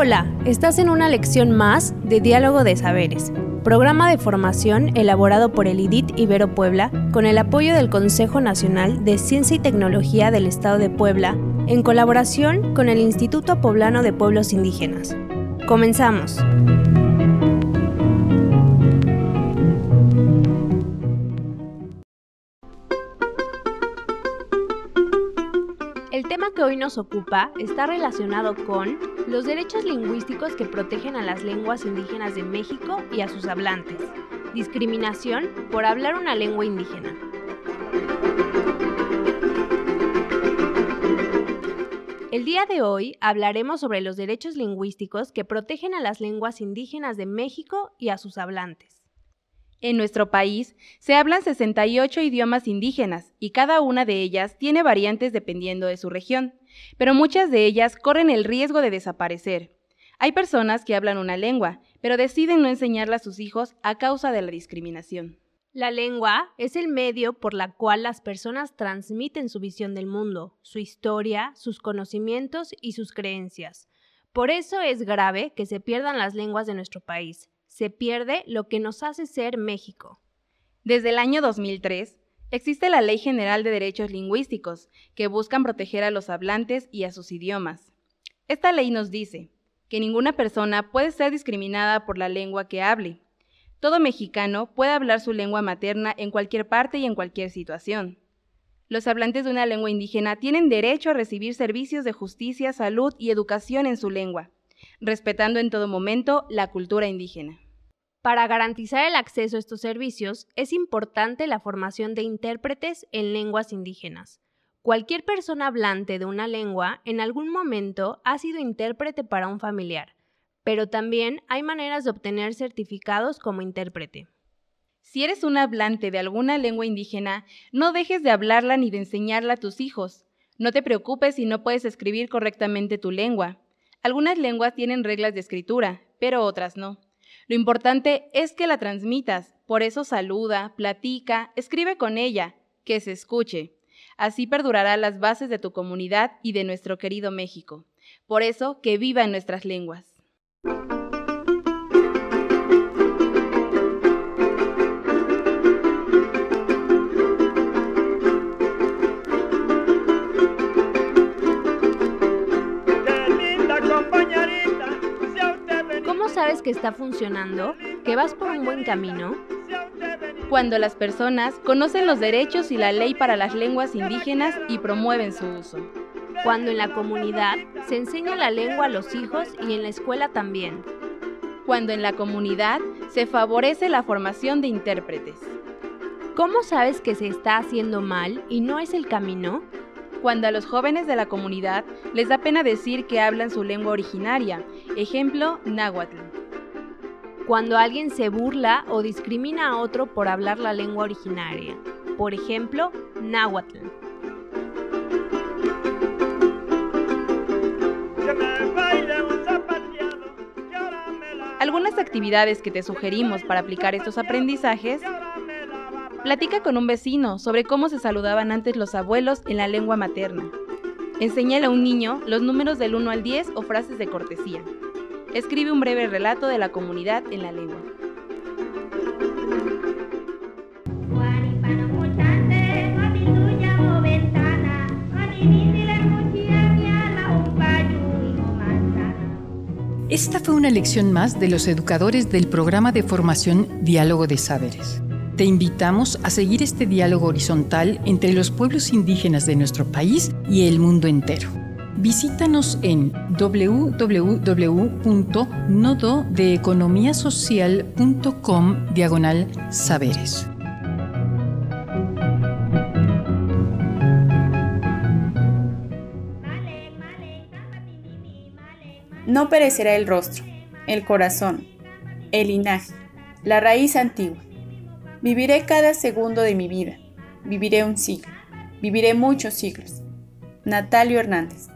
Hola, estás en una lección más de Diálogo de Saberes, programa de formación elaborado por el IDIT Ibero Puebla con el apoyo del Consejo Nacional de Ciencia y Tecnología del Estado de Puebla en colaboración con el Instituto Poblano de Pueblos Indígenas. Comenzamos. Que hoy nos ocupa está relacionado con los derechos lingüísticos que protegen a las lenguas indígenas de México y a sus hablantes, discriminación por hablar una lengua indígena. El día de hoy hablaremos sobre los derechos lingüísticos que protegen a las lenguas indígenas de México y a sus hablantes. En nuestro país se hablan 68 idiomas indígenas y cada una de ellas tiene variantes dependiendo de su región, pero muchas de ellas corren el riesgo de desaparecer. Hay personas que hablan una lengua, pero deciden no enseñarla a sus hijos a causa de la discriminación. La lengua es el medio por la cual las personas transmiten su visión del mundo, su historia, sus conocimientos y sus creencias. Por eso es grave que se pierdan las lenguas de nuestro país, se pierde lo que nos hace ser México. Desde el año 2003, existe la Ley General de Derechos Lingüísticos, que buscan proteger a los hablantes y a sus idiomas. Esta ley nos dice que ninguna persona puede ser discriminada por la lengua que hable. Todo mexicano puede hablar su lengua materna en cualquier parte y en cualquier situación. Los hablantes de una lengua indígena tienen derecho a recibir servicios de justicia, salud y educación en su lengua, respetando en todo momento la cultura indígena. Para garantizar el acceso a estos servicios es importante la formación de intérpretes en lenguas indígenas. Cualquier persona hablante de una lengua en algún momento ha sido intérprete para un familiar, pero también hay maneras de obtener certificados como intérprete. Si eres un hablante de alguna lengua indígena, no dejes de hablarla ni de enseñarla a tus hijos. No te preocupes si no puedes escribir correctamente tu lengua. Algunas lenguas tienen reglas de escritura, pero otras no. Lo importante es que la transmitas, por eso saluda, platica, escribe con ella, que se escuche. Así perdurará las bases de tu comunidad y de nuestro querido México. Por eso, que viva en nuestras lenguas. Que está funcionando, que vas por un buen camino? Cuando las personas conocen los derechos y la ley para las lenguas indígenas y promueven su uso. Cuando en la comunidad se enseña la lengua a los hijos y en la escuela también. Cuando en la comunidad se favorece la formación de intérpretes. ¿Cómo sabes que se está haciendo mal y no es el camino? cuando a los jóvenes de la comunidad les da pena decir que hablan su lengua originaria, ejemplo, náhuatl. Cuando alguien se burla o discrimina a otro por hablar la lengua originaria, por ejemplo, náhuatl. Algunas actividades que te sugerimos para aplicar estos aprendizajes Platica con un vecino sobre cómo se saludaban antes los abuelos en la lengua materna. Enseñale a un niño los números del 1 al 10 o frases de cortesía. Escribe un breve relato de la comunidad en la lengua. Esta fue una lección más de los educadores del programa de formación Diálogo de Saberes. Te invitamos a seguir este diálogo horizontal entre los pueblos indígenas de nuestro país y el mundo entero. Visítanos en www.nododeeconomiasocial.com diagonal saberes. No perecerá el rostro, el corazón, el linaje, la raíz antigua Viviré cada segundo de mi vida. Viviré un siglo. Viviré muchos siglos. Natalio Hernández.